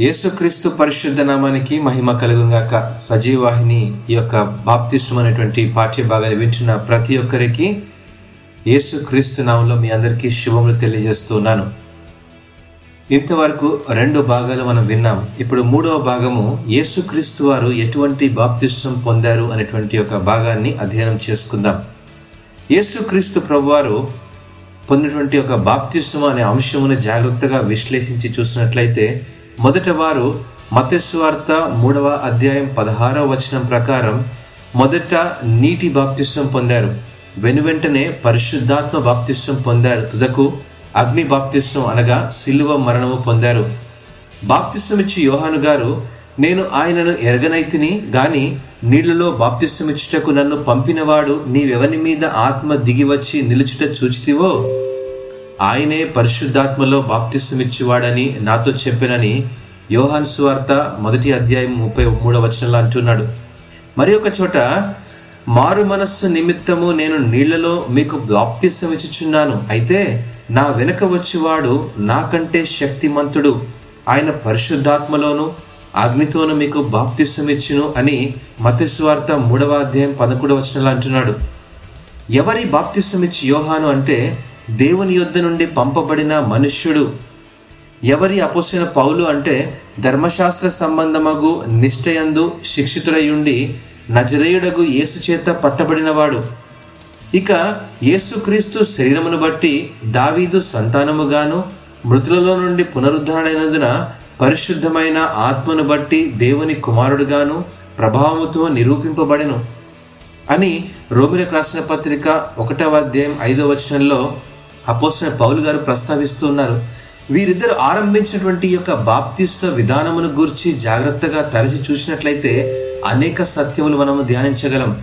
యేసుక్రీస్తు పరిశుద్ధ నామానికి మహిమ కలుగుగాక సజీవాహిని ఈ యొక్క బాప్తిష్టం అనేటువంటి పాఠ్యభాగాన్ని వింటున్న ప్రతి ఒక్కరికి యేసుక్రీస్తు నామంలో మీ అందరికీ శుభములు తెలియజేస్తున్నాను. ఇంతవరకు రెండు భాగాలు మనం విన్నాం. ఇప్పుడు మూడవ భాగము యేసుక్రీస్తు వారు ఎటువంటి బాప్తిష్టం పొందారు అనేటువంటి ఒక భాగాన్ని అధ్యయనం చేసుకుందాం. యేసుక్రీస్తు ప్రభువారు పొందినటువంటి ఒక బాప్తిష్టం అనే అంశమును జాగ్రత్తగా విశ్లేషించి చూసినట్లయితే మొదట వారు మతస్వార్త మూడవ అధ్యాయం పదహారవ వచనం ప్రకారం మొదట నీటి బాప్తిస్వం పొందారు. వెనువెంటనే పరిశుద్ధాత్మ బాప్తిస్వం పొందారు. తుదకు అగ్ని బాప్తిస్వం అనగా సిలువ మరణము పొందారు. బాప్తిస్వమిచ్చి యోహాను గారు నేను ఆయనను ఎరగనైతిని గాని నీళ్ళలో బాప్తిస్వమిచ్చుటకు నన్ను పంపినవాడు నీవెవని మీద ఆత్మ దిగివచ్చి నిలుచుట చూచితివో? ఆయనే పరిశుద్ధాత్మలో బాప్తిస్తమిచ్చేవాడని నాతో చెప్పానని యోహాన్ సువార్త మొదటి అధ్యాయం ముప్పై మూడవ వచనంలో అంటున్నాడు. మరి ఒక చోట మారు మనస్సు నిమిత్తము నేను నీళ్ళలో మీకు బాప్తిస్తం ఇచ్చుచున్నాను అయితే నా వెనక వచ్చేవాడు నాకంటే శక్తిమంతుడు. ఆయన పరిశుద్ధాత్మలోను అగ్నితోను మీకు బాప్తిస్వం ఇచ్చును అని మతస్వార్త మూడవ అధ్యాయం పదకొండవ వచనంలో అంటున్నాడు. ఎవరి బాప్తిస్తం ఇచ్చి యోహాను అంటే దేవుని యొద్ద నుండి పంపబడిన మనుష్యుడు. ఎవరి అపోసిన పౌలు అంటే ధర్మశాస్త్ర సంబంధమగు నిష్ఠయందు శిక్షితుడయుండి నజరేయుడగు యేసు చేత పట్టబడినవాడు. ఇక యేసుక్రీస్తు శరీరమును బట్టి దావీదు సంతానముగాను మృతులలో నుండి పునరుద్ధరణైనందున పరిశుద్ధమైన ఆత్మను బట్టి దేవుని కుమారుడుగాను ప్రభావముతో నిరూపింపబడెను. అని రోమిలకు రాసిన పత్రిక ఒకటవ అధ్యాయం ఐదవ వచనంలో అపోసిన పౌలు గారు ప్రస్తావిస్తూ ఉన్నారు. వీరిద్దరు ఆరంభించినటువంటి యొక్క బాప్తిస్వ విధానమును గూర్చి జాగ్రత్తగా తరచి చూసినట్లయితే అనేక సత్యములు మనము ధ్యానించగలం.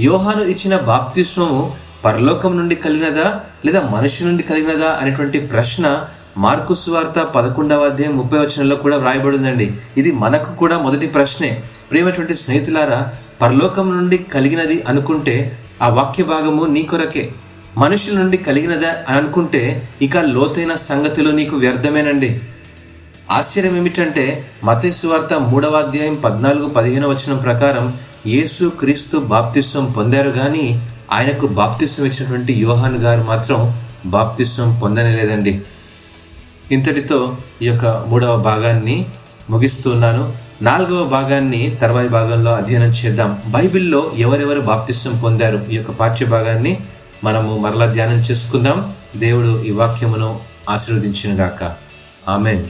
యోహాను ఇచ్చిన బాప్తిస్వము పరలోకం నుండి కలిగినదా లేదా మనిషి నుండి కలిగినదా అనేటువంటి ప్రశ్న మార్కు సువార్త పదకొండవ అధ్యాయం ముప్పై వచనంలో కూడా వ్రాయబడిందండి. ఇది మనకు కూడా మొదటి ప్రశ్నే. ప్రేమటువంటి స్నేహితులారా పరలోకం నుండి కలిగినది అనుకుంటే ఆ వాక్య భాగము నీ కొరకే. మనుషుల నుండి కలిగినదా అని అనుకుంటే ఇక లోతైన సంగతిలో నీకు వ్యర్థమేనండి. ఆశ్చర్యం ఏమిటంటే మతేశ్వార్త మూడవ అధ్యాయం పద్నాలుగు పదిహేను వచనం ప్రకారం యేసు క్రీస్తు బాప్తిస్వం పొందారు కానీ ఆయనకు బాప్తిస్వం ఇచ్చినటువంటి యోహాన్ గారు మాత్రం బాప్తిస్వం పొందనేలేదండి ఇంతటితో ఈ యొక్క మూడవ భాగాన్ని ముగిస్తున్నాను నాలుగవ భాగాన్ని తర్వాయి భాగంలో అధ్యయనం చేద్దాం. బైబిల్లో ఎవరెవరు బాప్తిస్వం పొందారు? ఈ యొక్క పాఠ్య భాగాన్ని మనము మరలా ధ్యానం చేసుకుందాం. దేవుడు ఈ వాక్యమును ఆశీర్వదించినగాక. ఆమెన్.